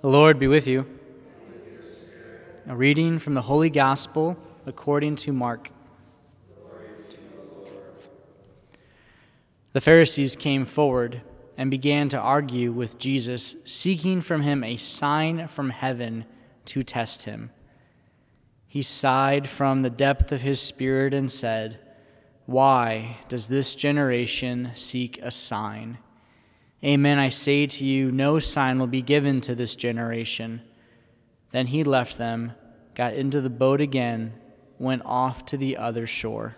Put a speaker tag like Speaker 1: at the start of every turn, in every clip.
Speaker 1: The Lord be with you. A reading from the Holy Gospel according to Mark. The Pharisees came forward and began to argue with Jesus, seeking from him a sign from heaven to test him. He sighed from the depth of his spirit and said, Why does this generation seek a sign? Amen, I say to you, no sign will be given to this generation. Then he left them, got into the boat again, went off to the other shore.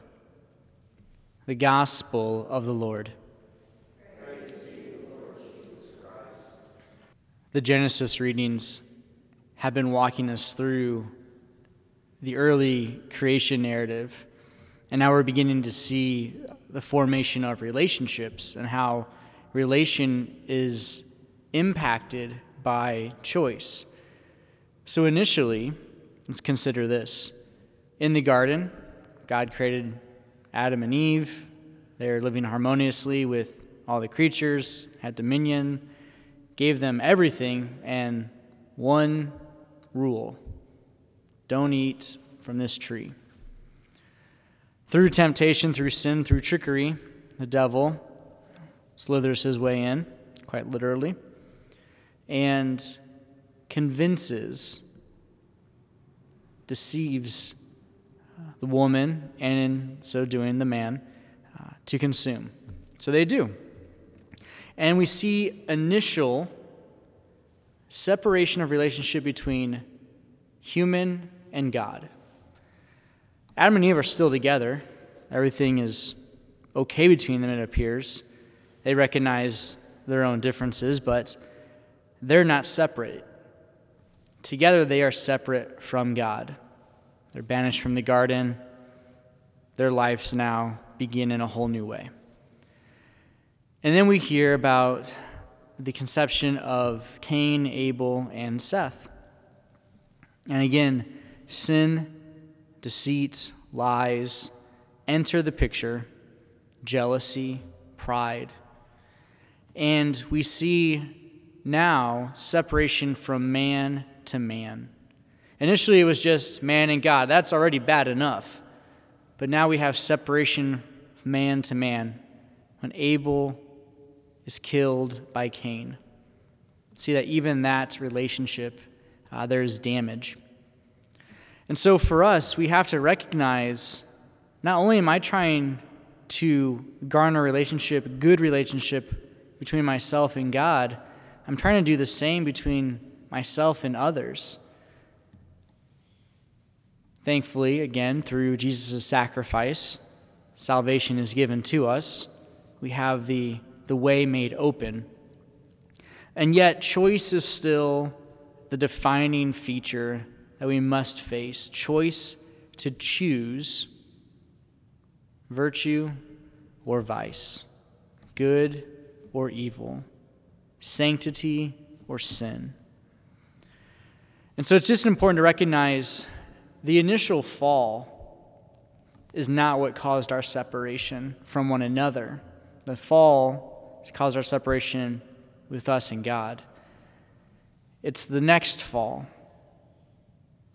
Speaker 1: The Gospel of the Lord. The Genesis readings have been walking us through the early creation narrative, and now we're beginning to see the formation of relationships and how relation is impacted by choice. So, initially, let's consider this. In the garden, God created Adam and Eve. They're living harmoniously with all the creatures, had dominion, gave them everything, and one rule don't eat from this tree. Through temptation, through sin, through trickery, the devil slithers his way in, quite literally, and convinces, deceives uh, the woman, and in so doing, the man, uh, to consume. So they do. And we see initial separation of relationship between human and God. Adam and Eve are still together. Everything is okay between them, it appears. They recognize their own differences, but they're not separate. Together, they are separate from God. They're banished from the garden. Their lives now begin in a whole new way. And then we hear about the conception of Cain, Abel, and Seth. And again, sin, deceit, lies enter the picture, jealousy, pride, and we see now separation from man to man. Initially, it was just man and God. That's already bad enough. But now we have separation man to man when Abel is killed by Cain. See that even that relationship, uh, there is damage. And so for us, we have to recognize not only am I trying to garner a relationship, good relationship between myself and God, I'm trying to do the same between myself and others. Thankfully, again, through Jesus' sacrifice, salvation is given to us. We have the, the way made open. And yet, choice is still the defining feature that we must face choice to choose virtue or vice, good or evil, sanctity or sin. And so it's just important to recognize the initial fall is not what caused our separation from one another. The fall caused our separation with us and God. It's the next fall,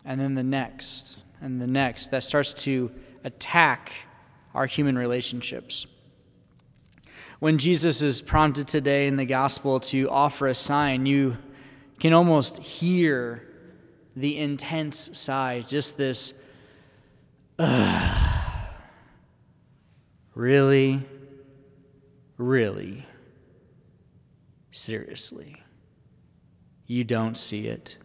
Speaker 1: and then the next, and the next that starts to attack our human relationships. When Jesus is prompted today in the gospel to offer a sign, you can almost hear the intense sigh, just this, really, really, seriously. You don't see it.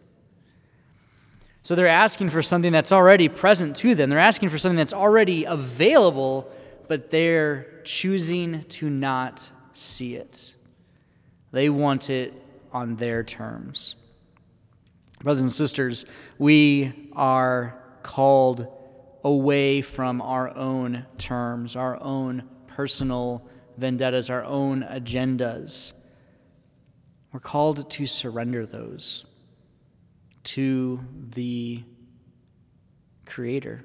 Speaker 1: So they're asking for something that's already present to them. They're asking for something that's already available, but they're choosing to not see it. They want it on their terms. Brothers and sisters, we are called away from our own terms, our own personal vendettas, our own agendas. We're called to surrender those to the Creator,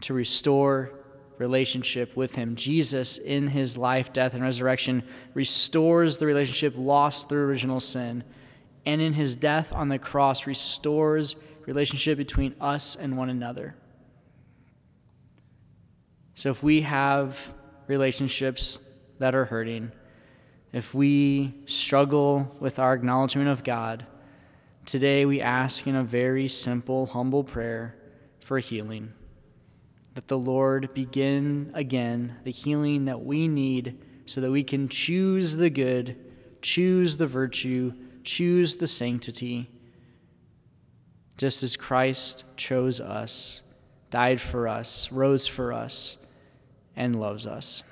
Speaker 1: to restore relationship with Him. Jesus, in His life, death, and resurrection, restores the relationship lost through original sin and in his death on the cross restores relationship between us and one another. So if we have relationships that are hurting, if we struggle with our acknowledgement of God, today we ask in a very simple, humble prayer for healing. That the Lord begin again the healing that we need so that we can choose the good, choose the virtue, choose the sanctity, just as Christ chose us, died for us, rose for us, and loves us.